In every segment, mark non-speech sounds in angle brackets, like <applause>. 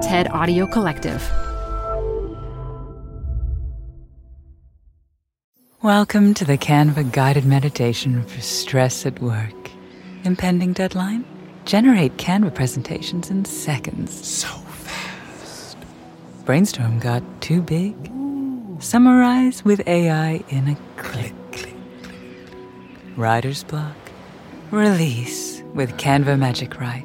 TED Audio Collective. Welcome to the Canva guided meditation for stress at work. Impending deadline? Generate Canva presentations in seconds. So fast. Brainstorm got too big? Summarize with AI in a click. click, click. Writer's block? Release with Canva Magic Write.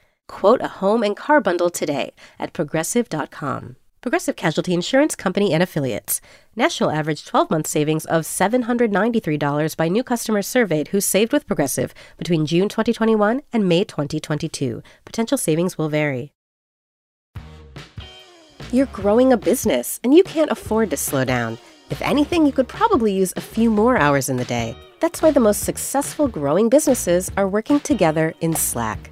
Quote a home and car bundle today at progressive.com. Progressive Casualty Insurance Company and Affiliates. National average 12 month savings of $793 by new customers surveyed who saved with Progressive between June 2021 and May 2022. Potential savings will vary. You're growing a business and you can't afford to slow down. If anything, you could probably use a few more hours in the day. That's why the most successful growing businesses are working together in Slack.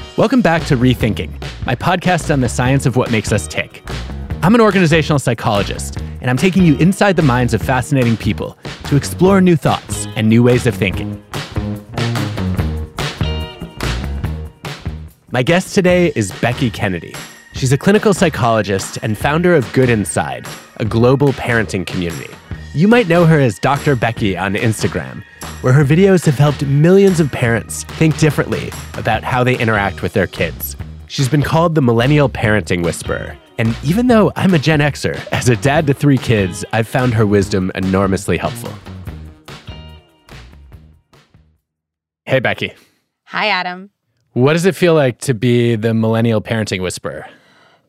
Welcome back to Rethinking, my podcast on the science of what makes us tick. I'm an organizational psychologist, and I'm taking you inside the minds of fascinating people to explore new thoughts and new ways of thinking. My guest today is Becky Kennedy. She's a clinical psychologist and founder of Good Inside, a global parenting community. You might know her as Dr. Becky on Instagram, where her videos have helped millions of parents think differently about how they interact with their kids. She's been called the Millennial Parenting Whisperer. And even though I'm a Gen Xer, as a dad to three kids, I've found her wisdom enormously helpful. Hey, Becky. Hi, Adam. What does it feel like to be the Millennial Parenting Whisperer?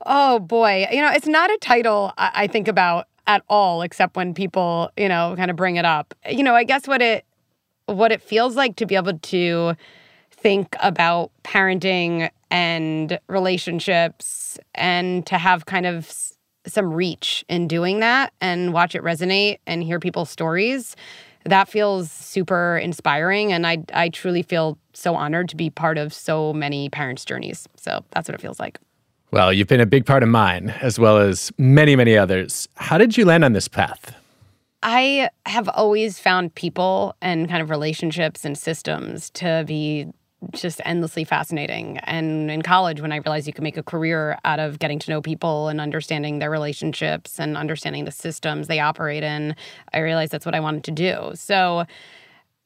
Oh, boy. You know, it's not a title I, I think about at all, except when people, you know, kind of bring it up. You know, I guess what it what it feels like to be able to think about parenting and relationships and to have kind of some reach in doing that and watch it resonate and hear people's stories that feels super inspiring and I I truly feel so honored to be part of so many parents' journeys. So that's what it feels like. Well, you've been a big part of mine as well as many many others. How did you land on this path? I have always found people and kind of relationships and systems to be just endlessly fascinating. And in college, when I realized you could make a career out of getting to know people and understanding their relationships and understanding the systems they operate in, I realized that's what I wanted to do. So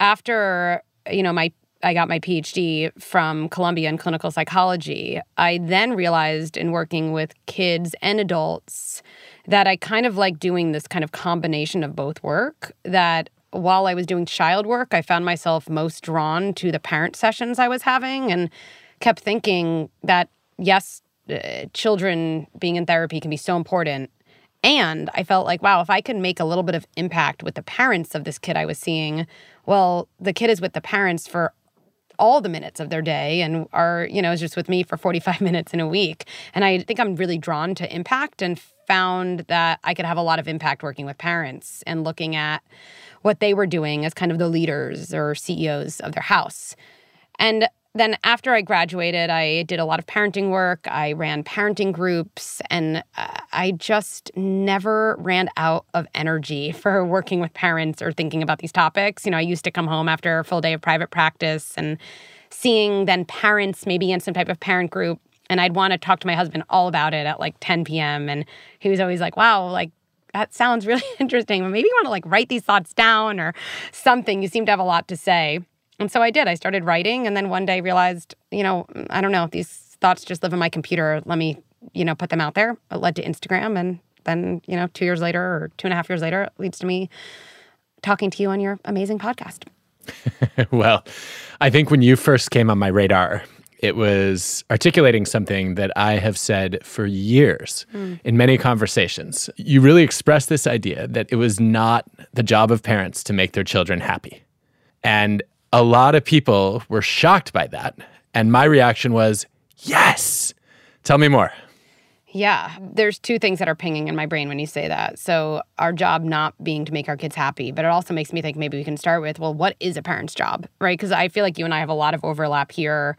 after, you know, my I got my PhD from Columbia in clinical psychology. I then realized in working with kids and adults that I kind of like doing this kind of combination of both work. That while I was doing child work, I found myself most drawn to the parent sessions I was having and kept thinking that, yes, uh, children being in therapy can be so important. And I felt like, wow, if I can make a little bit of impact with the parents of this kid I was seeing, well, the kid is with the parents for all the minutes of their day and are, you know, is just with me for 45 <laughs> minutes in a week. And I think I'm really drawn to impact and found that I could have a lot of impact working with parents and looking at what they were doing as kind of the leaders or CEOs of their house. And then after I graduated, I did a lot of parenting work. I ran parenting groups, and uh, I just never ran out of energy <laughs> for working with parents or thinking about these topics. You know, I used to come home after a full day of private practice and seeing then parents maybe in some type of parent group and I'd want to talk to my husband all about it at like 10 p.m. And he was always like, wow, like that sounds <laughs> really interesting. Maybe you want to like write these thoughts down or something. You seem to have a lot to say. And so I did. I started writing and then one day realized, you know, I don't know, these thoughts just live in my computer. Let me, you know, put them out there. It led to Instagram and then, you know, two years later or two and a half years later, it leads to me talking to you on your amazing podcast. <laughs> well, I think when you first came on my radar, it was articulating something that I have said for years mm. in many conversations. You really expressed this idea that it was not the job of parents to make their children happy. And a lot of people were shocked by that. And my reaction was, yes. Tell me more. Yeah, there's two things that are pinging in my brain when you say that. So, our job not being to make our kids happy, but it also makes me think maybe we can start with, well, what is a parent's job, right? Because I feel like you and I have a lot of overlap here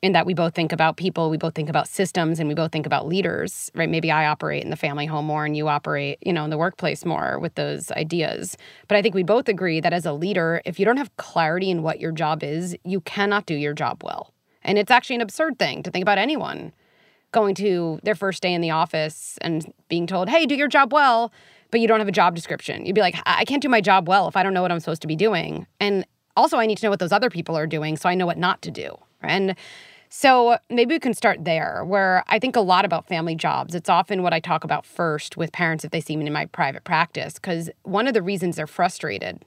in that we both think about people, we both think about systems, and we both think about leaders, right? Maybe I operate in the family home more and you operate, you know, in the workplace more with those ideas. But I think we both agree that as a leader, if you don't have clarity in what your job is, you cannot do your job well. And it's actually an absurd thing to think about anyone going to their first day in the office and being told, hey, do your job well, but you don't have a job description. You'd be like, I can't do my job well if I don't know what I'm supposed to be doing. And also, I need to know what those other people are doing so I know what not to do. And so maybe we can start there, where I think a lot about family jobs. It's often what I talk about first with parents if they see me in my private practice, because one of the reasons they're frustrated,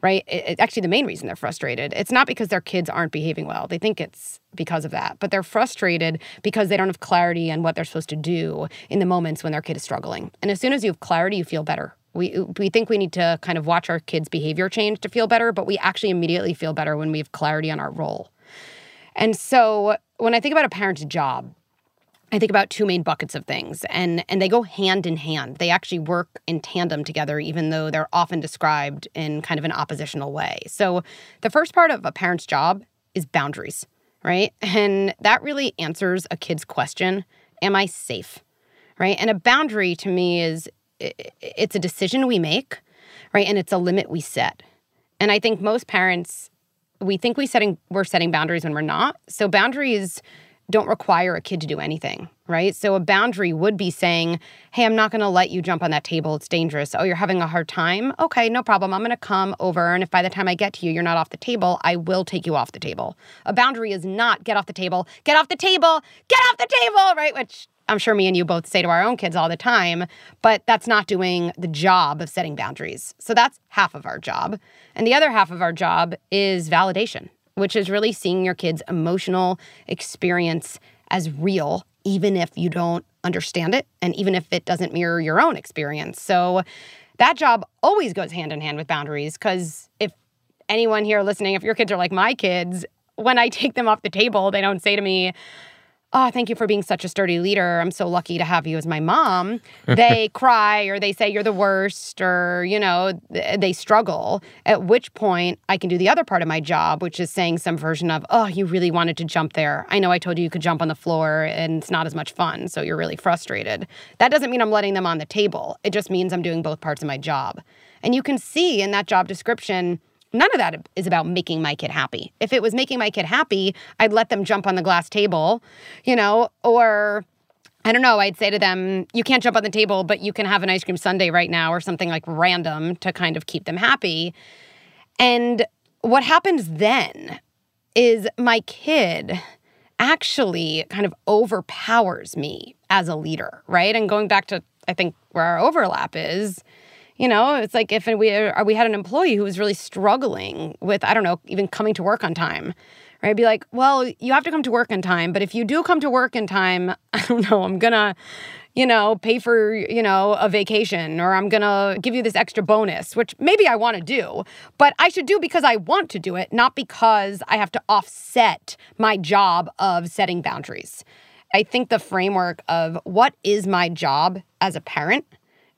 right? It, it, actually, the main reason they're frustrated, it's not because their kids aren't behaving well. They think it's because of that, but they're frustrated because they don't have clarity on what they're supposed to do in the moments when their kid is struggling. And as soon as you have clarity, you feel better. We, we think we need to kind of watch our kids' behavior change to feel better, but we actually immediately feel better when we have clarity on our role. And so when I think about a parent's job, I think about two main buckets of things and and they go hand in hand. They actually work in tandem together even though they're often described in kind of an oppositional way. So the first part of a parent's job is boundaries, right? And that really answers a kid's question, am I safe? Right? And a boundary to me is it's a decision we make, right? And it's a limit we set. And I think most parents we think we setting we're setting boundaries when we're not. So boundaries don't require a kid to do anything, right? So a boundary would be saying, "Hey, I'm not going to let you jump on that table. It's dangerous. Oh, you're having a hard time? Okay, no problem. I'm going to come over and if by the time I get to you you're not off the table, I will take you off the table." A boundary is not get off the table. Get off the table. Get off the table, right? Which I'm sure me and you both say to our own kids all the time, but that's not doing the job of setting boundaries. So that's half of our job. And the other half of our job is validation, which is really seeing your kids' emotional experience as real, even if you don't understand it and even if it doesn't mirror your own experience. So that job always goes hand in hand with boundaries because if anyone here listening, if your kids are like my kids, when I take them off the table, they don't say to me, oh, thank you for being such a sturdy leader. I'm so lucky to have you as my mom. They <laughs> cry or they say you're the worst or, you know, they struggle. At which point I can do the other part of my job, which is saying some version of, oh, you really wanted to jump there. I know I told you you could jump on the floor and it's not as much fun. So you're really frustrated. That doesn't mean I'm letting them on the table. It just means I'm doing both parts of my job. And you can see in that job description, None of that is about making my kid happy. If it was making my kid happy, I'd let them jump on the glass table, you know, or I don't know, I'd say to them, you can't jump on the table, but you can have an ice cream sundae right now or something like random to kind of keep them happy. And what happens then is my kid actually kind of overpowers me as a leader, right? And going back to, I think, where our overlap is, you know, it's like if we uh, we had an employee who was really struggling with I don't know, even coming to work on time. Right? Be like, well, you have to come to work on time, but if you do come to work in time, <laughs> I don't know, I'm gonna, you know, pay for, you know, a vacation or I'm gonna give you this extra bonus, which maybe I wanna do, but I should do because I want to do it, not because I have to offset my job of setting boundaries. I think the framework of what is my job as a parent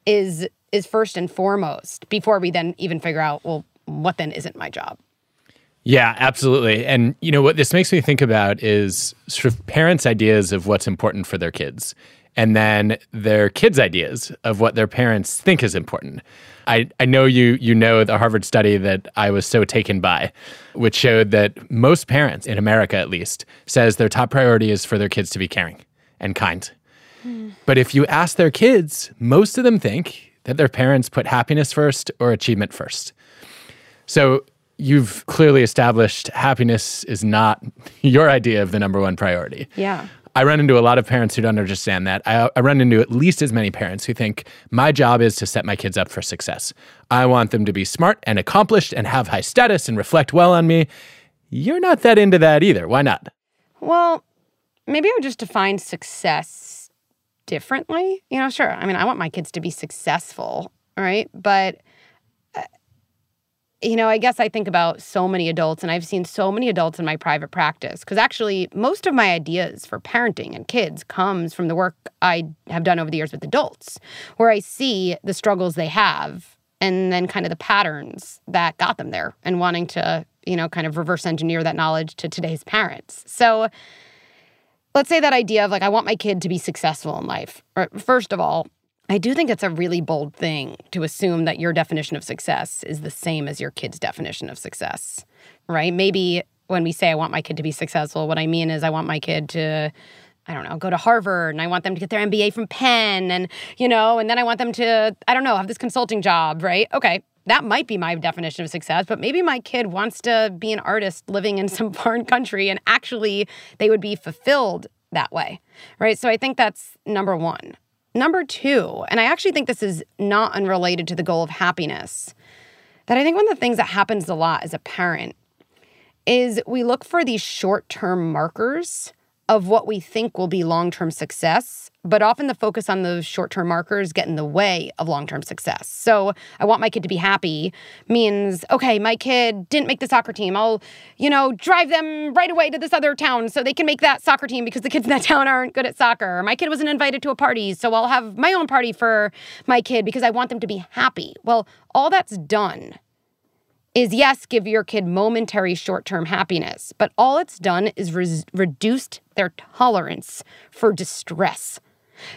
is is first and foremost before we then even figure out, well, what then isn't my job? Yeah, absolutely. And you know what this makes me think about is sort of parents' ideas of what's important for their kids and then their kids' ideas of what their parents think is important. I, I know you you know the Harvard study that I was so taken by, which showed that most parents in America at least says their top priority is for their kids to be caring and kind. Hmm. But if you ask their kids, most of them think that their parents put happiness first or achievement first. So you've clearly established happiness is not <laughs> your idea of the number one priority. Yeah. I run into a lot of parents who don't understand that. I, I run into at least as many parents who think my job is to set my kids up for success. I want them to be smart and accomplished and have high status and reflect well on me. You're not that into that either. Why not? Well, maybe I would just define success differently. You know, sure. I mean, I want my kids to be successful, right? But uh, you know, I guess I think about so many adults, and I've seen so many adults in my private practice. Because actually, most of my ideas for parenting and kids comes from the work I have done over the years with adults, where I see the struggles they have, and then kind of the patterns that got them there, and wanting to, you know, kind of reverse engineer that knowledge to today's parents. So, let's say that idea of like, I want my kid to be successful in life. First of all, I do think it's a really bold thing to assume that your definition of success is the same as your kid's definition of success, right? Maybe when we say I want my kid to be successful, what I mean is I want my kid to I don't know, go to Harvard and I want them to get their MBA from Penn and, you know, and then I want them to, I don't know, have this consulting job, right? Okay, that might be my definition of success, but maybe my kid wants to be an artist living in <laughs> some foreign country and actually they would be fulfilled that way, right? So I think that's number one. Number two, and I actually think this is not unrelated to the goal of happiness, that I think one of the things that happens a lot as a parent is we look for these short term markers of what we think will be long term success, but often the focus on those short term markers get in the way of long term success. So I want my kid to be happy means, okay, my kid didn't make the soccer team. I'll, you know, drive them right away to this other town so they can make that soccer team because the kids in that <laughs> town aren't good at soccer. My kid wasn't invited to a party, so I'll have my own party for my kid because I want them to be happy. Well, all that's done is yes, give your kid momentary short term happiness, but all it's done is re- reduced their tolerance for distress.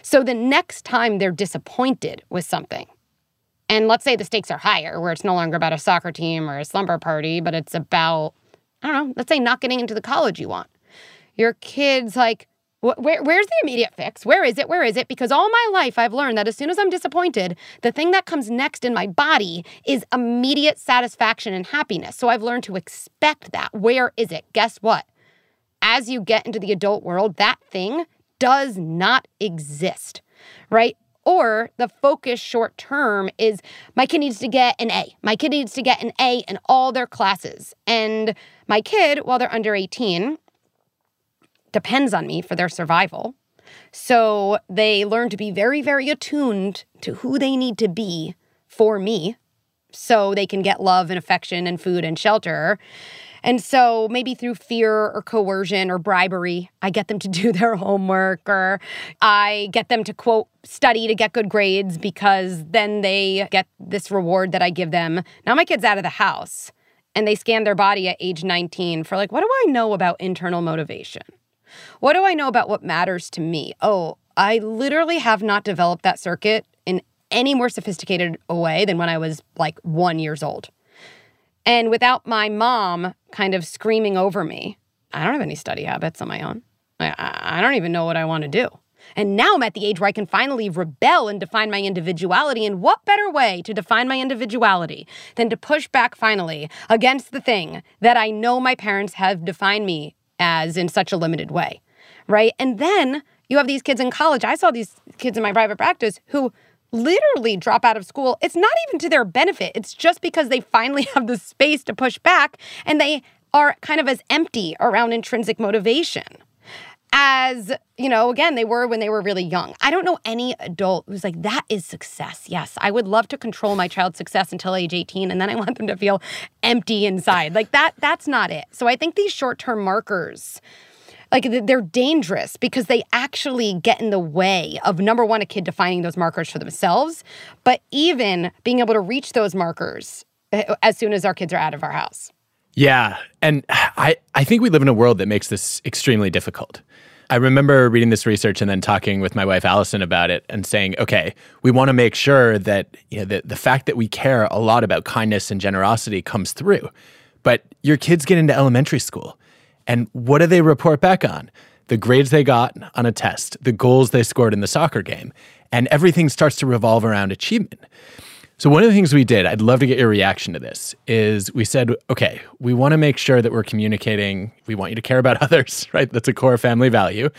So the next time they're disappointed with something, and let's say the stakes are higher, where it's no longer about a soccer team or a slumber party, but it's about, I don't know, let's say not getting into the college you want. Your kid's like, where, where's the immediate fix? Where is it? Where is it? Because all my life I've learned that as soon as I'm disappointed, the thing that comes next in my body is immediate satisfaction and happiness. So I've learned to expect that. Where is it? Guess what? As you get into the adult world, that thing does not exist, right? Or the focus short term is my kid needs to get an A. My kid needs to get an A in all their classes. And my kid, while they're under 18, depends on me for their survival. So they learn to be very, very attuned to who they need to be for me so they can get love and affection and food and shelter. And so maybe through fear or coercion or bribery, I get them to <laughs> do their homework or I get them to quote study to get good grades because then they get this reward that I give them. Now my kid's out of the house and they scan their body at age 19 for like, what do I know about internal motivation? What do I know about what matters to me? Oh, I literally have not developed that circuit in any more sophisticated a way than when I was like one years old. And without my mom kind of screaming over me, I don't have any study habits on my own. I, I don't even know what I want to do. And now I'm at the age where I can finally rebel and define my individuality. And what better way to define my individuality than to push back finally against the thing that I know my parents have defined me as in such a limited way, right? And then you have these kids in college. I saw these kids in my private practice who literally drop out of school. It's not even to their benefit. It's just because they finally <laughs> have the space to push back and they are kind of as empty around intrinsic motivation as, you know, again, they were when they were really young. I don't know any adult who's like, that is success. Yes, I would love to control my child's success until age 18, and then I <laughs> want them to feel empty inside. Like that, that's not it. So I think these short-term markers, like they're dangerous because they actually get in the way of number one, a kid defining those markers for themselves, but even being able to reach those markers eh, as soon as our kids are out of our house. Yeah. And I, I think we live in a world that makes this extremely difficult. I remember reading this research and then talking with my wife Allison about it and saying, okay, we want to make sure that you know, the, the fact that we care a lot about kindness and generosity comes through. But your kids get into elementary school, and what do they report back on? The grades they got on a test, the goals they scored in the soccer game, and everything starts to revolve around achievement. So, one of the things we did, I'd love to get your reaction to this, is we said, okay, we want to make sure that we're communicating. We want you to care about <laughs> others, right? That's a core family value.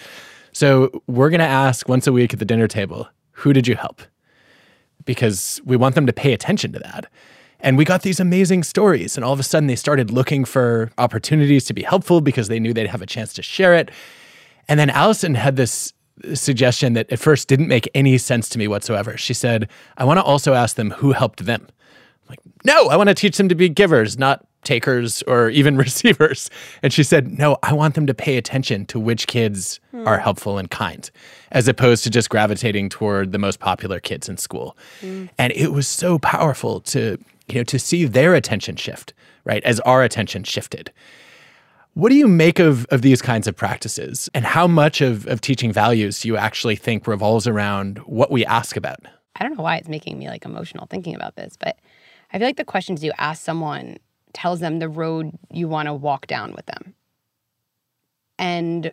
So we're going to ask once a week at the dinner table, who did you help? Because we want them to pay attention to that. And we got these amazing stories. And all of a sudden, they started looking for opportunities to be helpful because they knew they'd have a chance to share it. And then Allison had this suggestion that at first didn't make any sense to me whatsoever. She said, I want to also ask them who helped them. I'm like, no, I want to teach them to be givers, not takers or even <laughs> receivers. And she said, no, I want them to pay attention to which kids Hmm. are helpful and kind, as opposed to just gravitating toward the most popular kids in school. Hmm. And it was so powerful to, you know, to see their attention shift, right? As our attention shifted. What do you make of, of these kinds of practices? And how much of, of teaching values do you actually think revolves around what we ask about? I don't know why it's making me like emotional thinking about this, but I feel like the questions you ask someone tells them the road you want to walk down with them. And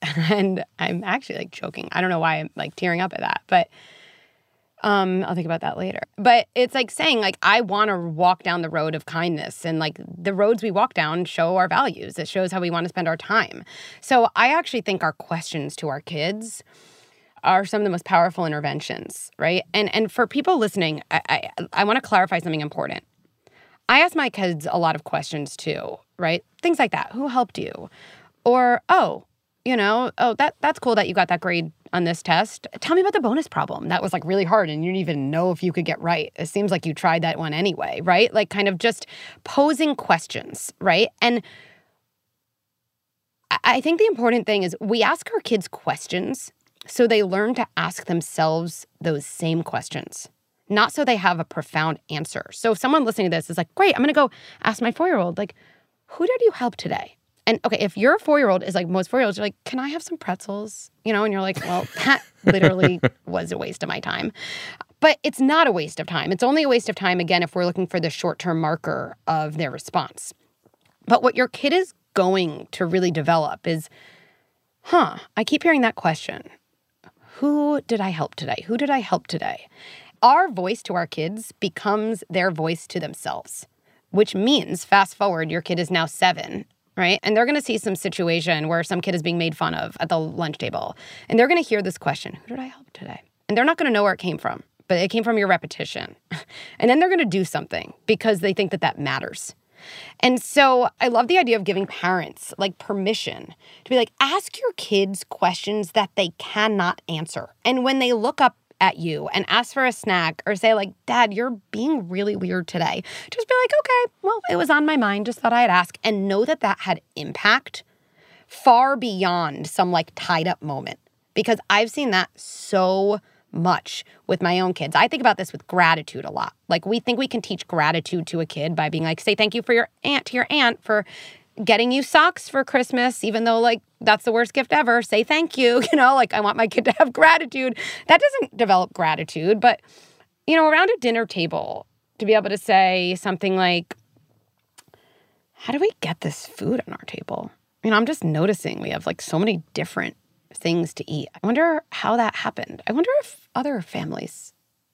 <laughs> and I'm actually like choking. I don't know why I'm like tearing up at that, but um I'll think about that later. But it's like saying like I want to walk down the road of kindness and like the roads we walk down show our values. It shows how we want to spend our time. So I actually think our questions to our kids are some of the most powerful interventions, right? And and for people listening, I I, I want to clarify something important. I ask my kids a lot of questions too, right? Things like that. Who helped you? Or oh, you know, oh that that's cool that you got that grade on this test. Tell me about the bonus problem. That was like really hard and you didn't even know if you could get right. It seems like you tried that one anyway, right? Like kind of just posing questions, right? And I- think the important thing is we ask our kids questions so they learn to ask themselves those same questions, not so they have a profound answer. So if someone listening to this is like, great, I'm going to go ask my four year old, like, who did you help today? And okay, if your four year old is like most four year olds, you're like, can I have some pretzels? You know, and you're like, well, that literally <laughs> was a waste of my time. But it's not a waste of time. It's only a waste of time, again, if we're looking for the short term marker of their response. But what your kid is going to really develop is, huh, I keep hearing that question. Who did I help today? Who did I help today? Our voice to our kids becomes their voice to themselves, which means fast forward, your kid is now seven, right? And they're gonna see some situation where some kid is being made fun of at the lunch table. And they're gonna hear this question Who did I help today? And they're not gonna know where it came from, but it came from your repetition. <laughs> and then they're gonna do something because they think that that matters. And so I love the idea of giving parents like permission to be like, ask your kids questions that they cannot answer. And when they look up at you and ask for a snack or say, like, Dad, you're being really weird today, just be like, okay, well, it was on my mind, just thought I'd ask, and know that that had impact far beyond some like tied up moment. Because I've seen that so much with my own kids. I think about this with gratitude a lot. Like we think we can teach gratitude to a kid by being like, say thank you for your aunt to your aunt for getting you socks for Christmas, even though like that's the worst gift ever. Say thank you. <laughs> You know, like I want my kid to have gratitude. That doesn't develop gratitude, but you know, around a dinner table, to be able to say something like, How do we get this food on our table? You know, I'm just noticing we have like so many different things to eat. I wonder how that happened. I wonder if other families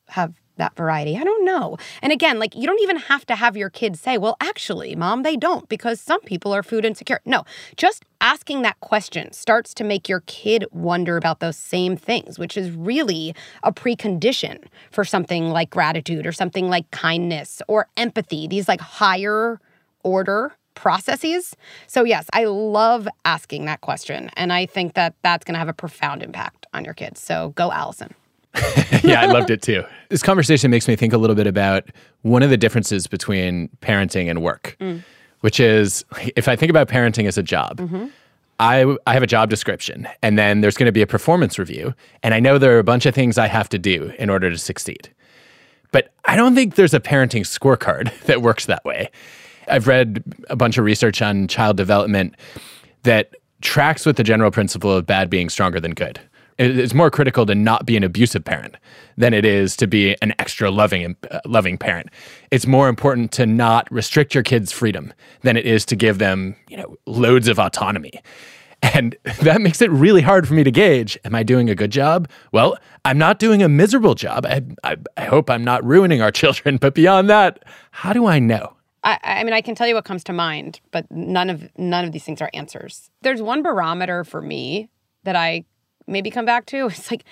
have that variety. I don't know. And again, like you don't even have to have your kids say, well, actually, mom, they don't because some people are food insecure. No, just asking that question starts to make your kid wonder about those same things, which is really a precondition for something like gratitude or something like kindness or empathy, these like higher order processes. So, yes, I love asking that question. And I think that that's going to have a profound impact on your kids. So, go, Allison. <laughs> yeah, I loved it too. This conversation makes me think a little bit about one of the differences between parenting and work, mm. which is if I think about parenting as a job, mm-hmm. I, I have a job description, and then there's going to be a performance review, and I know there are a bunch of things I have to do in order to succeed. But I don't think there's a parenting scorecard <laughs> that works that way. I've read a bunch of research on child development that tracks with the general principle of bad being stronger than good. It- It's more critical to not be an abusive parent than it is to be an extra loving uh, loving parent. It's more important to not restrict your kids' freedom than it is to give them, you know, loads of autonomy. And <laughs> that makes it really hard for me to gauge am I doing a good job? Well, I'm not doing a miserable job. I, I, I hope I'm not ruining our <laughs> children. But beyond that, how do I know? I, I mean, I can tell you what comes to mind, but none of none of these things are answers. There's one barometer for me that I maybe come back to. <laughs> It's like,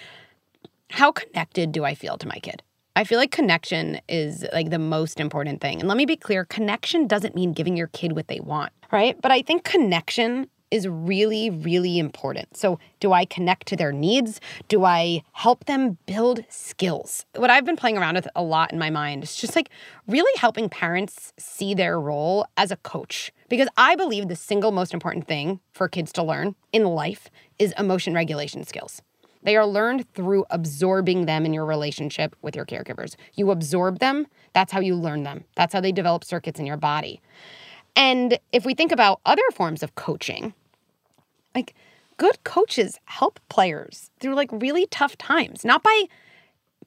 how connected do I feel to my kid? I feel like connection is like the most important thing. And let me be clear connection doesn't mean giving your kid what they want, right? But I think connection is really, really important. So, do I connect to their needs? Do I help them build skills? What I've been playing around with a lot in my mind is just like really helping parents see their role as a coach. Because I believe the single most important thing for kids to learn in life is emotion regulation skills. They are learned through absorbing them in your relationship with your caregivers. You absorb them, that's how you learn them. That's how they develop circuits in your body. And if we think about other forms of coaching, like good coaches help players through like really tough times, not by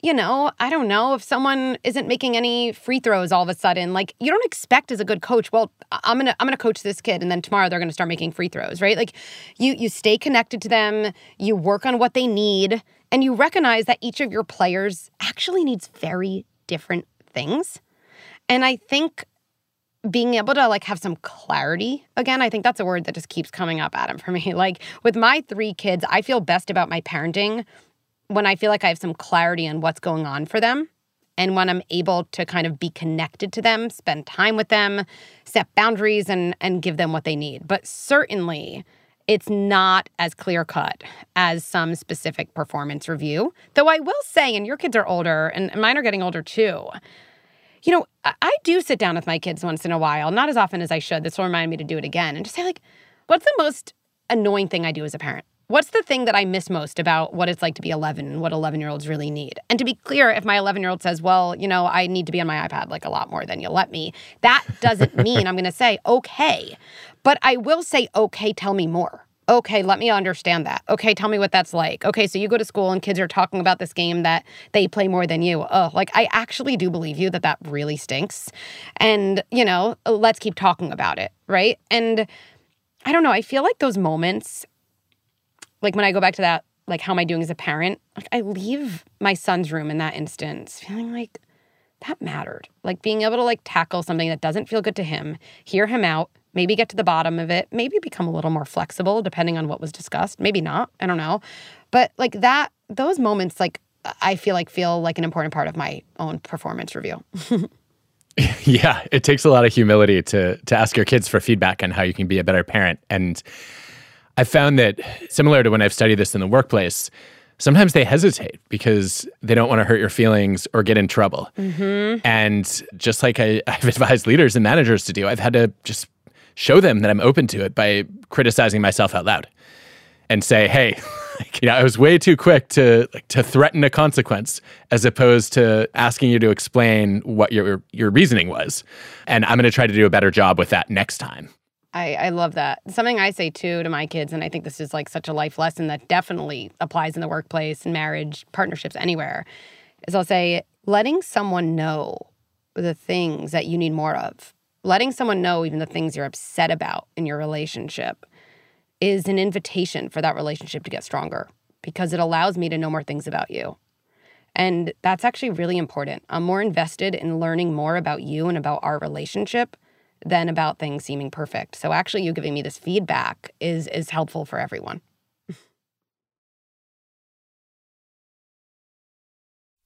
you know, I don't know if someone isn't making any free throws all of a sudden. Like you don't expect as a good coach, well, I'm going to I'm going to coach this kid and then tomorrow they're going to start making free throws, right? Like you you stay connected to them, you work on what they need, and you recognize that each of your players actually needs very different things. And I think being able to like have some clarity again i think that's a word that just keeps coming up adam for me <laughs> like with my three kids i feel best about my parenting when I feel like I have some clarity on what's going on for them and when I'm able to kind of be connected to them, spend time with them, set boundaries and and give them what they need. But certainly it's not as clear cut as some specific performance review. Though I will say, and your kids are older and mine are getting older too. You know, I do sit down with my kids once in a while, not as often as I should. This will remind me to do it again and just say, like, what's the most annoying thing I do as a parent? What's the thing that I miss most about what it's like to be 11 and what 11 year olds really need? And to be clear, if my 11 year old says, well, you know, I need to be on my iPad like a lot more than you let me, that doesn't mean I'm going to say, okay. But I will say, okay, tell me more. Okay, let me understand that. Okay, tell me what that's like. Okay, so you go to school and kids are talking about this game that they play more than you. Oh, like I actually do believe you that that really stinks. And, you know, let's keep talking about it, right? And I don't know, I feel like those moments like when I go back to that, like how am I doing as a parent? Like I leave my son's room in that instance feeling like that mattered. Like being able to like tackle something that doesn't feel good to him, hear him out, maybe get to the bottom of it, maybe become a little more flexible depending on what was discussed, maybe not, I don't know. But like that those moments like I feel like feel like an important part of my own performance review. <laughs> yeah, it takes a lot of humility to to ask your kids for feedback on how you can be a better parent and I found that similar to when I've studied this in the workplace, sometimes they hesitate because they don't want to hurt your feelings or get in trouble. Mm-hmm. And just like I, <laughs> I've advised leaders and managers to do, I've had to just show them that I'm open to it by criticizing myself out loud and say, "Hey, <laughs> you know, I was way too quick to like, to threaten a consequence, as opposed to asking you to explain what your your reasoning was, and I'm going to try to do a better job with that next time." I, I love that. Something I say too to my kids, and I think this is like such a life lesson that definitely applies in the workplace, in marriage, partnerships, anywhere, is I'll say, letting someone know the things that you need more of, letting someone know even the things you're upset about in your relationship is an invitation for that relationship to get stronger because it allows me to know more things about you. And that's actually really important. I'm more invested in learning more about you and about our relationship than about things seeming perfect. So actually you giving me this feedback is is helpful for everyone.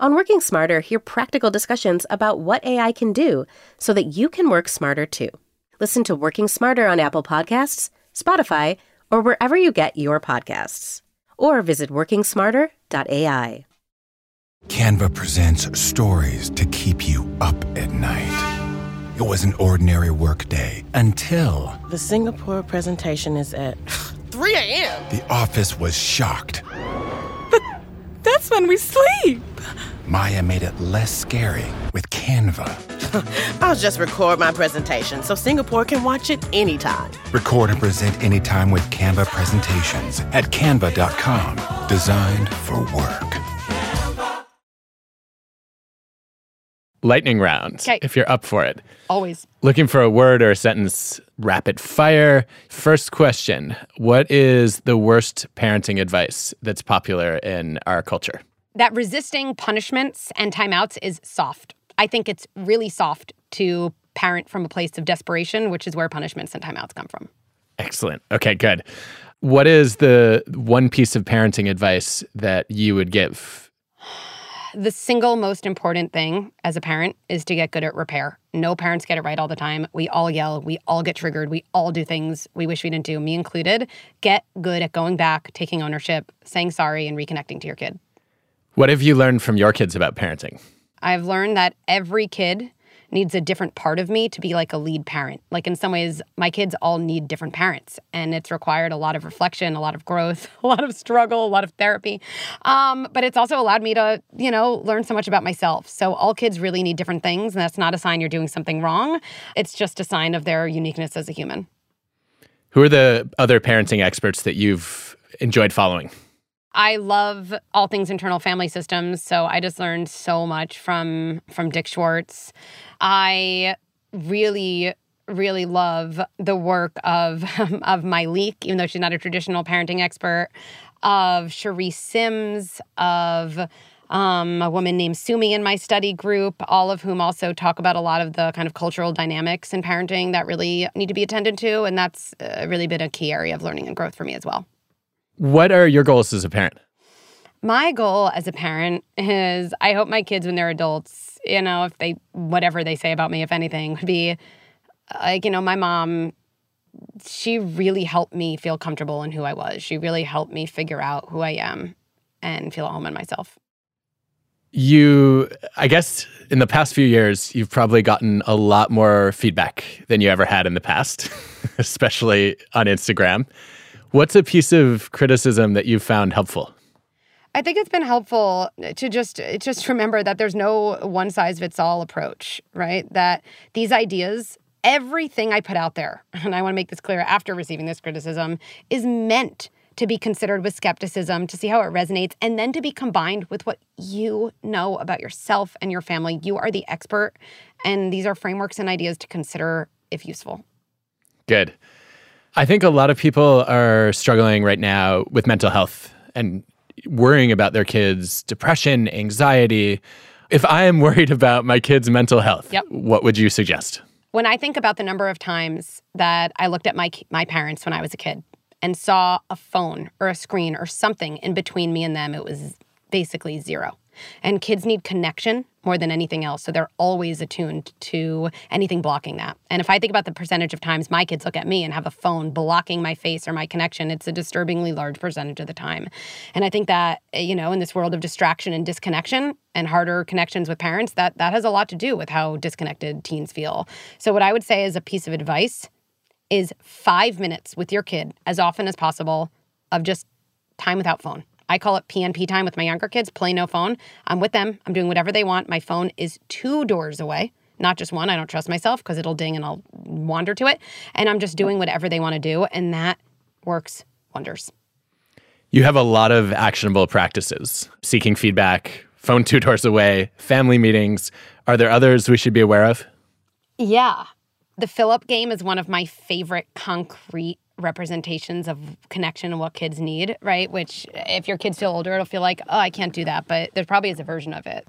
On Working Smarter, hear practical discussions about what AI can do so that you can work smarter too. Listen to Working Smarter on Apple Podcasts, Spotify, or wherever you get your podcasts. Or visit workingsmarter.ai. Canva presents stories to keep you up at night. It was an ordinary workday until the Singapore presentation is at <sighs> 3 a.m. The office was shocked. But <laughs> that's when we sleep. Maya made it less scary with Canva. <laughs> I'll just record my presentation so Singapore can watch it anytime. Record and present anytime with Canva presentations at canva.com. Designed for work. Lightning round, 'Kay. if you're up for it. Always. Looking for a word or a sentence, rapid fire. First question What is the worst parenting advice that's popular in our culture? That resisting punishments and timeouts is soft. I think it's really soft to parent from a place of desperation, which is where punishments and timeouts come from. Excellent. Okay, good. What is the one piece of parenting advice that you would give? <sighs> The single most important thing as a parent is to get good at repair. No parents get it right all the time. We all yell, we all get triggered, we all do things we wish we didn't do, me included. Get good at going back, taking ownership, saying sorry, and reconnecting to your kid. What have you learned from your kids about parenting? I've learned that every kid needs a different part of me to be like a lead parent. Like in some ways, my kids all need different parents, and it's required a lot of reflection, a lot of growth, <laughs> a lot of struggle, a lot of therapy. Um, but it's also allowed me to, you know, learn so much about myself. So all kids really need different things, and that's not a sign you're doing something wrong. It's just a sign of their uniqueness as a human. Who are the other parenting experts that you've enjoyed following? I love all things internal family systems, so I just learned so much from from Dick Schwartz. I really really love the work of <laughs> of Myleek, even though she's not a traditional parenting expert, of Cherie Sims, of um, a woman named Sumi in my study group, all of whom also talk about a lot of the kind of cultural dynamics in parenting that really need to be attended to. And that's uh, really been a key area of learning and growth for me as well. What are your goals as a parent? My goal as a parent is I hope my kids, when they're adults, you know, if they, whatever they say about me, if anything, would be like, you know, my mom, she really helped me feel comfortable in who I was. She really helped me figure out who I am and feel at home in myself. You, I guess, in the past few years, you've probably gotten a lot more feedback than you ever had in the past, <laughs> especially on Instagram. What's a piece of criticism that you've found helpful? I think it's been helpful to just just remember that there's no one size fits all approach, right? That these ideas, everything I put out there, <laughs> and I want to make this clear after receiving this criticism, is meant to be considered with skepticism to see how it resonates and then to be combined with what you know about yourself and your family. You are the expert, and these are frameworks and ideas to consider if useful. Good. I think a lot of people are struggling right now with mental health and worrying about their kids' depression, anxiety. If I am <laughs> worried about my kids' mental health, Yep. what would you suggest? When I think about the number of times that I looked at my my parents when I was a kid and saw a phone or a screen or something in between me and them, it was basically zero. And kids need connection more than anything else. So they're always attuned to anything blocking that. And if I think about the percentage of times my kids look at me and have a phone blocking my face or my connection, it's a disturbingly large percentage of the time. And I think that, eh, you know, in this world of distraction and disconnection and harder connections with parents, that that has a lot to do with how disconnected teens feel. So what I would say as a piece of advice is 5 minutes with your kid as often as possible of just time without phone. I call it PNP time with my younger kids, play no phone. I'm with them. I'm doing whatever they want. My phone is two doors away, not just one. I don't trust myself because it'll ding and I'll wander to it. And I'm just doing whatever they want to do. And that works wonders. You have a lot of actionable practices seeking feedback, phone two doors away, family meetings. Are there others we should be aware of? Yeah. The up game is one of my favorite concrete representations of connection and what kids need, right? Which, if your kids feel older, it'll feel like, oh, I can't do that. But there probably is a version of it.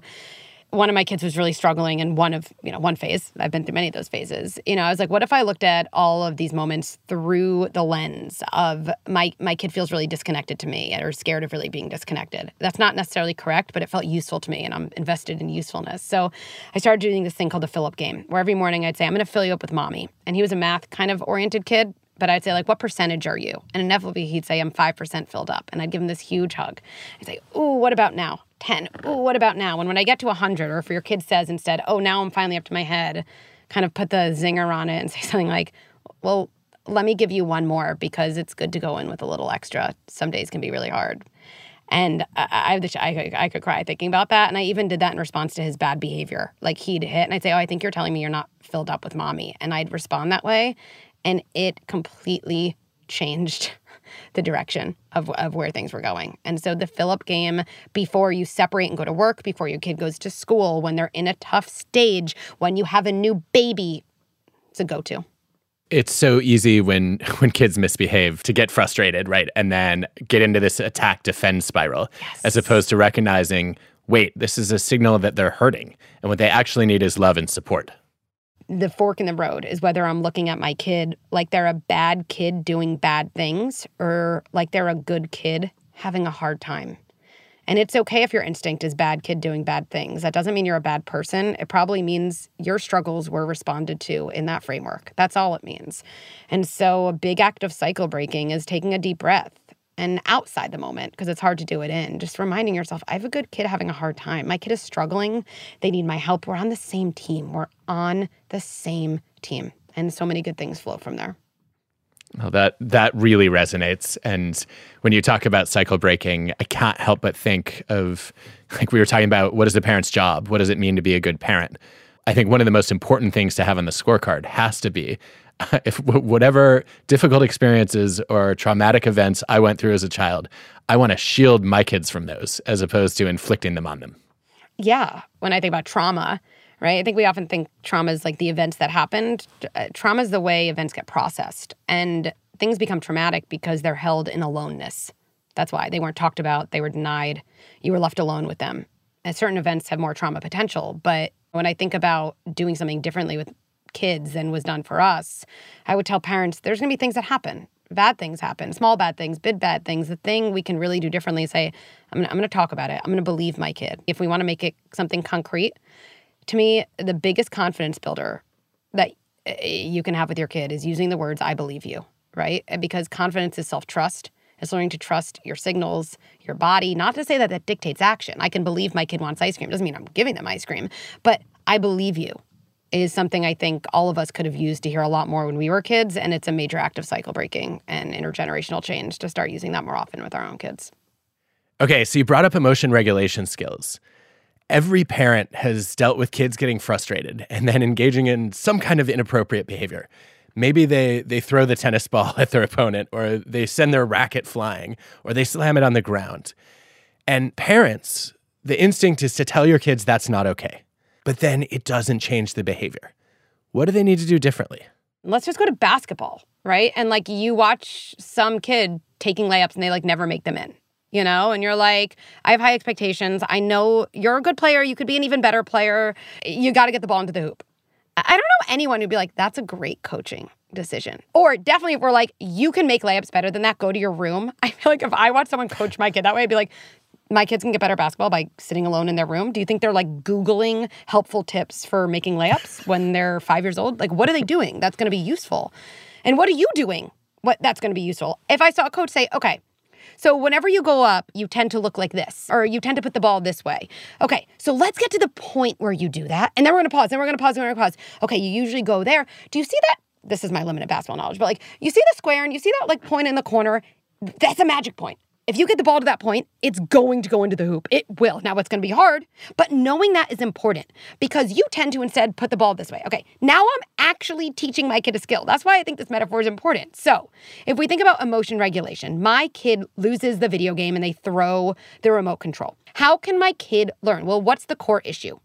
One of my kids was really struggling in one of, you know, one phase. I've been through many of those phases. You know, I was like, what if I looked at all of these moments through the lens of my my kid feels really disconnected to me or scared of really being disconnected. That's not necessarily correct, but it felt useful to me and I'm invested in usefulness. So I started doing this thing called the fill up game, where every morning I'd say, I'm gonna fill you up with mommy. And he was a math kind of oriented kid, but I'd say, like, what percentage are you? And inevitably he'd say, I'm 5% filled up. And I'd give him this huge hug. I'd say, Ooh, what about now? 10. Ooh, what about now? And when I get to 100, or if your kid says instead, Oh, now I'm finally up to my head, kind of put the zinger on it and <laughs> say something like, Well, let me give you one more because it's good to go in with a little extra. Some days can be really hard. And I, I, I, I could cry thinking about that. And I even did that in response to his bad behavior. Like he'd hit, and I'd say, Oh, I think you're telling me you're not filled up with mommy. And I'd respond that way. And it completely changed <laughs> the direction of, of where things were going. And so the fill up game before you separate and go to work, before your kid goes to school, when they're in a tough stage, when you have a new baby, it's a go to. It's so easy when <laughs> when kids misbehave to get frustrated, right? And then get into this attack defend spiral Yes. as opposed to recognizing, wait, this is a signal that they're hurting and what they actually need is love and support. The fork in the road is whether I'm looking at my kid like they're a bad kid doing bad things or like they're a good kid having a hard time. And it's okay if your instinct is bad kid doing bad things. That doesn't mean you're a bad person. It probably means your struggles were responded to in that framework. That's all it means. And so a big act of cycle breaking is taking a deep breath and outside the moment because it's hard to do it in. Just reminding yourself, I have a good kid having a hard time. My kid is struggling. They need my help. We're on the same team. We're on the same team. And so many good things flow from there. Well, that that really resonates. And when you talk about cycle breaking, I can't help but think of like we were talking about what is the parent's job? What does it mean to be a good parent? I think one of the most important things to have on the scorecard has to be <laughs> if whatever difficult experiences or traumatic events I went through as a child, I want to shield my kids from those as opposed to inflicting them on them. Yeah. When I think about trauma, right? I think we often think trauma is like the events that happened. Uh, trauma is the way events get processed. And things become traumatic because they're held in aloneness. That's why they weren't talked about, they were denied, you were left alone with them. And certain events have more trauma potential. But when I think about doing something differently with kids than was done for us, I would tell parents there's going to be things that happen. Bad things happen, small bad things, big bad things. The thing we can really do differently is say, I'm going I'm to talk about it. I'm going to believe my kid. If we want to make it something concrete, to me, the biggest confidence builder that uh, you can have with your kid is using the words, I believe you, right? Because confidence is self trust. It's learning to trust your signals, your body. Not to say that that dictates action. I can believe my kid wants ice cream. It Doesn't mean I'm giving them ice cream, but I believe you is something I think all of us could have used to hear a lot more when we were kids. And it's a major act of cycle breaking and intergenerational change to start using that more often with our own kids. Okay, so you brought up emotion regulation skills. Every parent has dealt with kids getting frustrated and then engaging in some kind of inappropriate behavior. Maybe they, they throw the tennis ball <laughs> at their opponent, or they send their racket flying, or they slam it on the ground. And parents, the instinct is to tell your kids that's not okay. But then it doesn't change the behavior. What do they need to do differently? let's just go to basketball, right? And like you watch some kid taking layups and they like never make them in, you know? And you're like, I have high expectations. I know you're a good player. You could be an even better player. You got to get the ball into the hoop. I don't know anyone who'd be like, that's a great coaching decision. Or definitely if we're like, you can make layups better than that, go to your room. <laughs> I feel like if I watch someone coach my kid that way, I'd be like, my kids can get better basketball by sitting alone in their room. Do you think they're like Googling helpful tips for making layups when they're five years old? Like, what are they doing that's going to be useful? And what are you doing? What that's going to be useful? If I saw a coach say, okay, so whenever you go up, you tend to look like this, or you tend to put the ball this way. Okay, so let's get to the point where you do that. And then we're gonna pause, then we're gonna pause, then we're gonna pause. Okay, you usually go there. Do you see that? This is my limited basketball knowledge, but like you see the square and you see that like point in the corner, that's a magic point. If you get the ball to that point, it's going to go into the hoop. It will. Now it's going to be hard, but knowing that is important because you tend to instead put the ball this way. Okay, now I'm actually teaching my kid a skill. That's why I think this metaphor is important. So, if we think about emotion regulation, my kid loses the video game and they throw the remote control. How can my kid learn? Well, what's the core issue?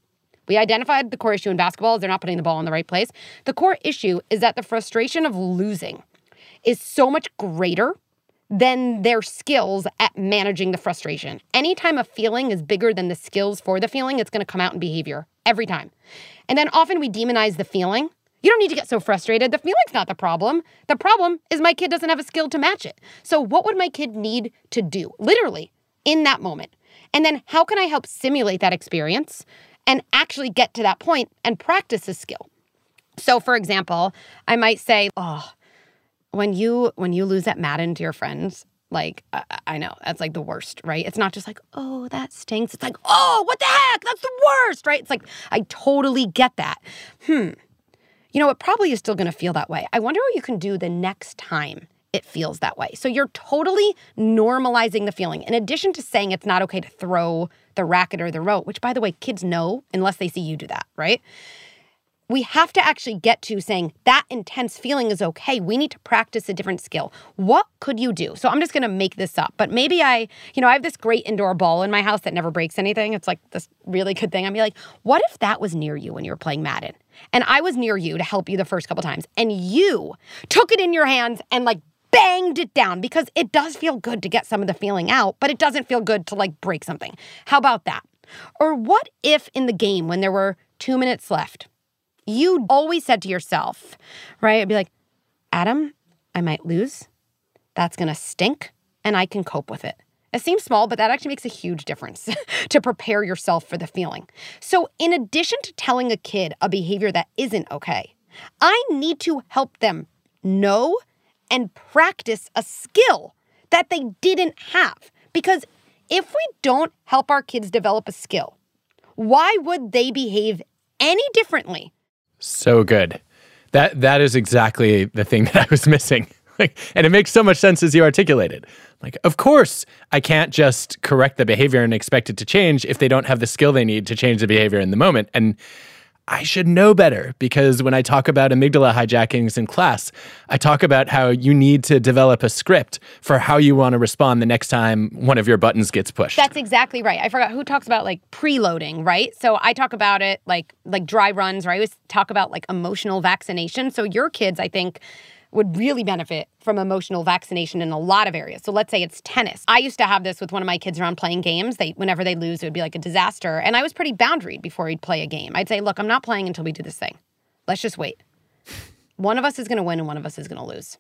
We identified the core issue in basketball is they're not putting the ball in the right place. The core issue is that the frustration of losing is so much greater than their skills at managing the frustration. Anytime a feeling is bigger than the skills for the feeling, it's going to come out in behavior every time. And then often we demonize the feeling. You don't need to get so frustrated. The feeling's not the problem. The problem is my kid doesn't have a skill to match it. So, what would my kid need to do, literally, in that moment? And then, how can I help simulate that experience and actually get to that point and practice a skill? So, for example, I might say, Oh, when you when you lose that Madden to your friends, like I, I know that's like the worst, right? It's not just like oh that stinks. It's like oh what the heck that's the worst, right? It's like I totally get that. Hmm, you know it probably is still going to feel that way. I wonder what you can do the next time it feels that way. So you're totally normalizing the feeling. In addition to saying it's not okay to throw the racket or the rope, which by the way kids know unless they see you do that, right? We have to actually get to saying that intense feeling is okay. We need to practice a different skill. What could you do? So I'm just going to make this up, but maybe I, you know, I have this great indoor ball in my house that never breaks anything. It's like this really good thing. I'm be like, what if that was near you when you were playing Madden? And I was near you to help you the first couple times, and you took it in your hands and like banged it down because it does feel good to get some of the feeling out, but it doesn't feel good to like break something. How about that? Or what if in the game when there were two minutes left, you always said to yourself, right? I'd be like, Adam, I might lose. That's going to stink, and I can cope with it. It seems small, but that actually makes a huge difference <laughs> to prepare yourself for the feeling. So, in addition to telling a kid a behavior that isn't okay, I need to help them know and practice a skill that they didn't have. Because if we don't help our kids develop a skill, why would they behave any differently? So good. That that is exactly the thing <laughs> that I was missing. Like, and it makes so much sense as you articulate it. Like, of course, I can't just correct the behavior and expect it to change if they don't have the skill they need to change the behavior in the moment. And I should know better because when I talk about amygdala hijackings in class, I talk about how you need to develop a script for how you want to respond the next time one of your buttons gets pushed. That's exactly right. I forgot who talks about like preloading, right? So I talk about it like like dry runs, or I always talk about like emotional vaccination. So your kids, I think, would really benefit from emotional vaccination in a lot of areas. So let's say it's tennis. I used to have this with one of my kids around playing games. They whenever they lose, it would be like a disaster. And I was pretty boundaried before he'd play a game. I'd say, "Look, I'm not playing until we do this thing. Let's just wait. One of us is to win and one of us is to lose."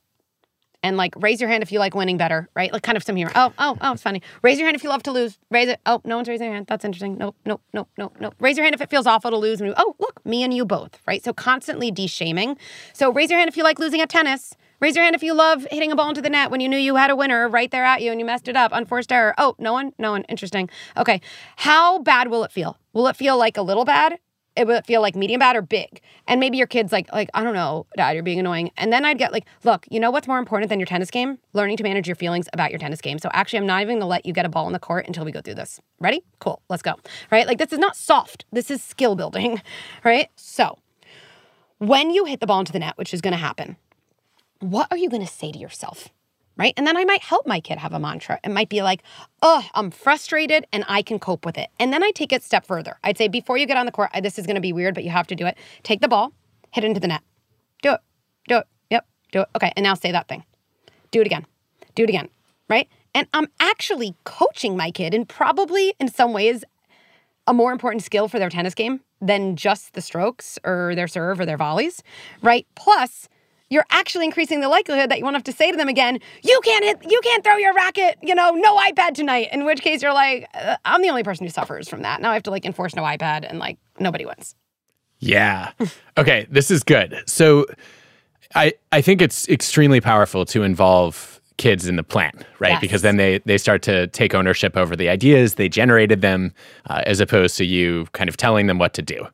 And like, raise your hand if you like winning better, right? Like, kind of some humor. Oh, oh, oh, it's funny. Raise your hand if you love to lose. Raise it. Oh, no one's raising their hand. That's interesting. Nope, nope, nope, nope, nope. Raise your hand if it feels awful to lose. And oh, look, me and you both, right? So constantly de-shaming. So raise your hand if you like losing at tennis. Raise your hand if you love hitting a ball into the net when you knew you had a winner right there at you and you messed it up. Unforced error. Oh, no one? No one. Interesting. Okay. How bad will it feel? Will it feel like a little bad? It would feel like medium bad or big? And maybe your kid's like, like, I don't know, dad, you're being annoying. And then I'd get like, look, you know what's more important than your tennis game? Learning to manage your feelings about your tennis game. So actually, I'm not even gonna let you get a ball in the court until we go through this. Ready? Cool. Let's go. Right? Like this is not soft. This is skill building. <laughs> Right? So when you hit the ball into the net, which is gonna happen, what are you to say to yourself? Right. And then I might help my kid have a mantra. It might be like, oh, I'm frustrated and I can cope with it. And then I take it step further. I'd say, before you get on the court, this is going to be weird, but you have to do it. Take the ball, hit it into the net. Do it. Do it. Yep. Do it. Okay. And now say that thing. Do it again. Do it again. Right. And I'm actually coaching my kid and probably in some ways a more important skill for their tennis game than just the strokes or their serve or their volleys. Right. Plus, you're actually increasing the likelihood that you won't have to say to them again, you can't hit, you can't throw your racket, you know, no iPad tonight. In which case you're like, uh, I'm the only person who suffers from that. Now I have to like enforce no iPad and like nobody wins. Yeah. okay, this is good. So I I think it's extremely powerful to involve kids in the plan, right? Yes. Because then they they start to take ownership over the ideas they generated them, uh, as opposed to you kind of telling them what to do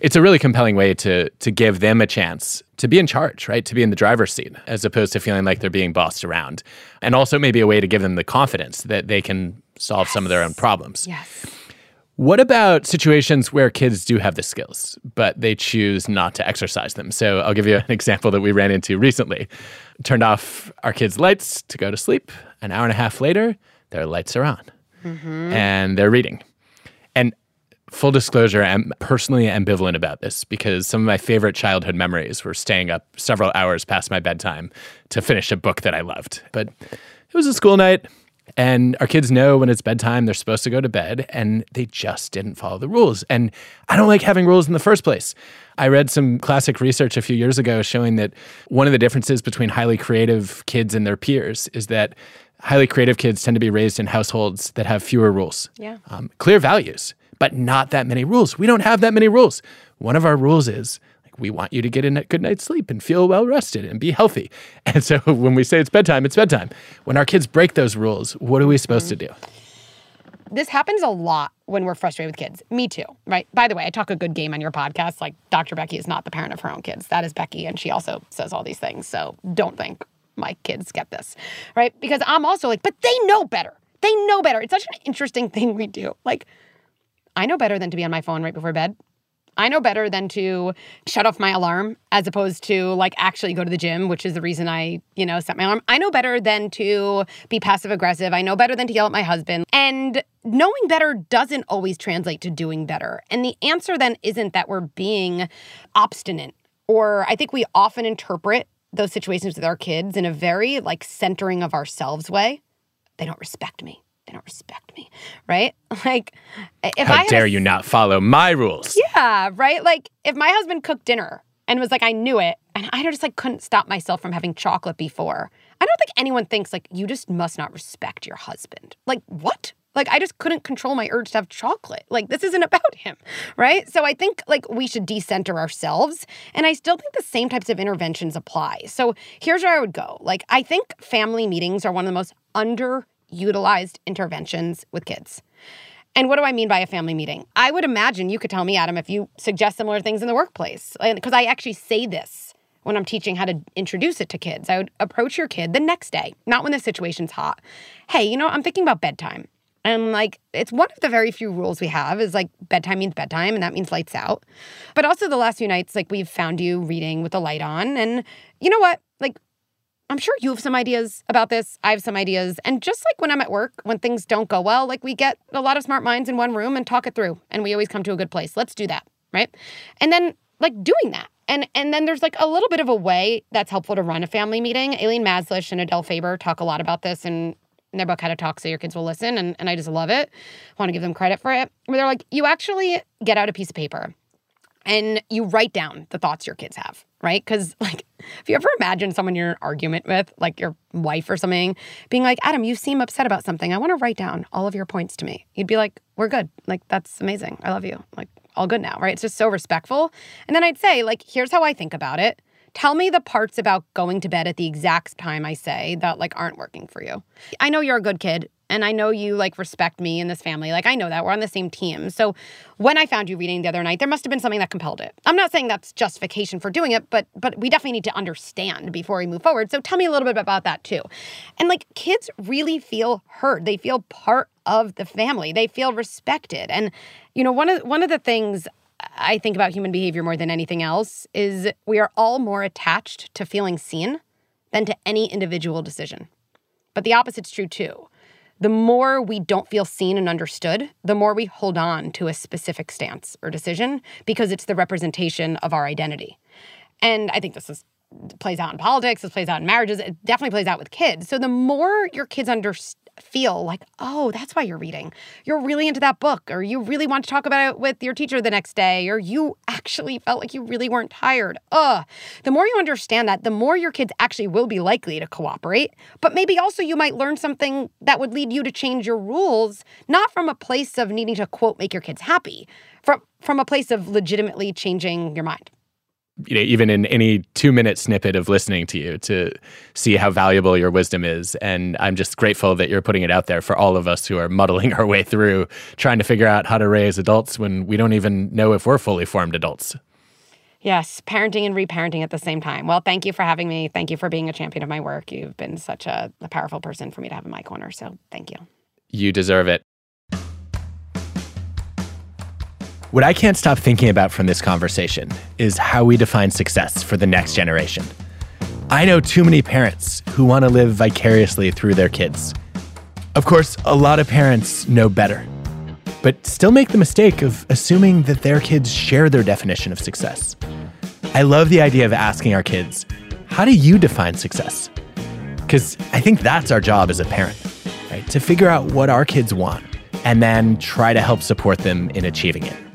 it's a really compelling way to to give them a chance to be in charge, right? To be in the driver's seat as opposed to feeling like they're being bossed around. And also maybe a way to give them the confidence that they can solve yes. some of their own problems. Yes. What about situations where kids do have the skills, but they choose not to exercise them? So I'll give you an <laughs> example that we ran into recently. Turned off our kids' lights to go to sleep. An hour and a half later, their lights are on mm-hmm. and they're reading. And full disclosure, I'm personally ambivalent about this because some of my favorite childhood memories were staying up several hours past my bedtime to finish a book that I loved. But it was a school night, and our kids know when it's bedtime, they're supposed to go to bed, and they just didn't follow the rules. And I don't like having rules in the first place. I read some classic research a few years ago showing that one of the differences between highly creative kids and their peers is that highly creative kids tend to be raised in households that have fewer rules, yeah. um, clear values but not that many rules. We don't have that many rules. One of our rules is like we want you to get a good night's sleep and feel well rested and be healthy. <laughs> And so when we say it's bedtime, it's bedtime. When our kids break those rules, what are we supposed mm-hmm. to do? This happens a lot when we're frustrated with kids. Me too, right? By the way, I talk a good game on your podcast. Like Dr. Becky is not the parent of her own kids. That is Becky, and she also says all these things. So don't think my kids get this, right? Because I'm also like, but they know better. They know better. It's such an interesting thing we do. Like, I know better than to be on my phone right before bed. I know better than to shut off my alarm as opposed to like actually go to the gym, which is the reason I, you know, set my alarm. I know better than to be passive aggressive. I know better than to yell at my husband. And knowing better doesn't always translate to doing better. And the answer then isn't that we're being obstinate or I think we often interpret those situations with our kids in a very like centering of ourselves way. They don't respect me they don't respect me, right? <laughs> Like, if How I dare a, you not follow my rules? Yeah, right. Like, if my husband cooked dinner and was like, I knew it, and I just like couldn't stop myself from having chocolate before. I don't think anyone thinks like you just must not respect your husband. Like, what? Like, I just couldn't control my urge to have chocolate. Like, this isn't <laughs> about him, right? So, I think like we should decenter ourselves. And I still think the same types of interventions apply. So, here's where I would go. Like, I think family meetings are one of the most under utilized interventions with kids. And what do I mean by a family meeting? I would imagine you could tell me, Adam, if you suggest similar things in the workplace. Because I actually say this when I'm teaching how to introduce it to kids. I would approach your kid the next day, not when the situation's hot. Hey, you know, I'm thinking about bedtime. And like, it's one of the very few rules we have is like bedtime means bedtime, and that means lights out. But also, the last few nights, like, we've found you reading with the light on. And you know what? Like, I'm sure you have some ideas about this. I have some ideas. And just like when I'm at work, when things don't go well, like we get a lot of smart minds in one room and talk it through. And we always come to a good place. Let's do that. Right. And then like doing that. And and then there's like a little bit of a way that's helpful to run a family meeting. Elaine Mazlish and Adele Faber talk a lot about this and in their book How to Talk So Your Kids Will Listen. And, and I just love it. I want to give them credit for it. Where they're like, you actually get out a piece of paper and you write down the thoughts your kids have, right? Because, <laughs> like, if you ever imagine someone you're in an argument with, like your wife or something, being like, Adam, you seem upset about something. I want to write down all of your points to me. You'd be like, we're good. Like, that's amazing. I love you. Like, all good now, right? It's just so respectful. And then I'd say, like, here's how I think about it. Tell me the parts about going to bed at the exact time I say that, like, aren't working for you. I know you're a good kid and I know you like respect me in this family. Like I know that we're on the same team. So when I found you reading the other night, there must have been something that compelled it. I'm not saying that's justification for doing it, but but we definitely need to understand before we move forward. So tell me a little bit about that too. And like kids really feel heard. They feel part of the family. They feel respected. And you know, one of one of the things I think about human behavior more than anything else is we are all more attached to feeling seen than to any individual decision. But the opposite's true too the more we don't feel seen and understood, the more we hold on to a specific stance or decision because it's the representation of our identity. And I think this is plays out in politics, this plays out in marriages, it definitely plays out with kids. So the more your kids understand feel like, oh, that's why you're reading. You're really into that book, or you really want to talk about it with your teacher the next day, or you actually felt like you really weren't tired. Ugh. The more you understand that, the more your kids actually will be likely to cooperate. But maybe also you might learn something that would lead you to change your rules, not from a place of needing to quote make your kids happy, from from a place of legitimately changing your mind you know, even in any two minute snippet of listening to you to see how valuable your wisdom is. And I'm just grateful that you're putting it out there for all of us who are muddling <laughs> our way through trying to figure out how to raise adults when we don't even know if we're fully formed adults. Yes, parenting and reparenting at the same time. Well, thank you for having me. Thank you for being a champion of my work. You've been such a, a powerful person for me to have in my corner. So thank you. You deserve it. What I can't stop thinking about from this conversation is how we define success for the next generation. I know too many parents who want to live vicariously through their kids. Of course, a lot of parents know better, but still make the mistake of assuming that their kids share their definition of success. I love the idea of asking our kids, how do you define success? Because I think that's our job as a parent, right? To figure out what our kids want and then try to help support them in achieving it.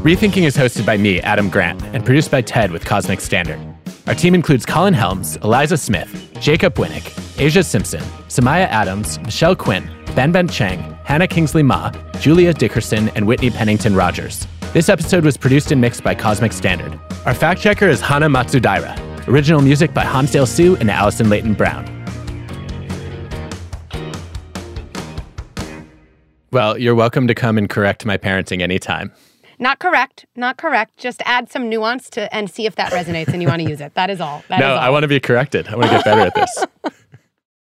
Rethinking is hosted by me, Adam Grant, and produced by Ted with Cosmic Standard. Our team includes Colin Helms, Eliza Smith, Jacob Winnick, Aja Simpson, Samaya Adams, Michelle Quinn, Ben Ben Chang, Hannah Kingsley Ma, Julia Dickerson, and Whitney Pennington Rogers. This episode was produced and mixed by Cosmic Standard. Our fact checker is Hana Matsudaira. Original music by Hansdale Hsu and Allison Leighton Brown. Well, you're welcome to come and correct my parenting anytime. Not correct, not correct. Just add some nuance to and see if that resonates and you want to use it. That is all. That no, is all. I want to be corrected. I want to get better at this. <laughs>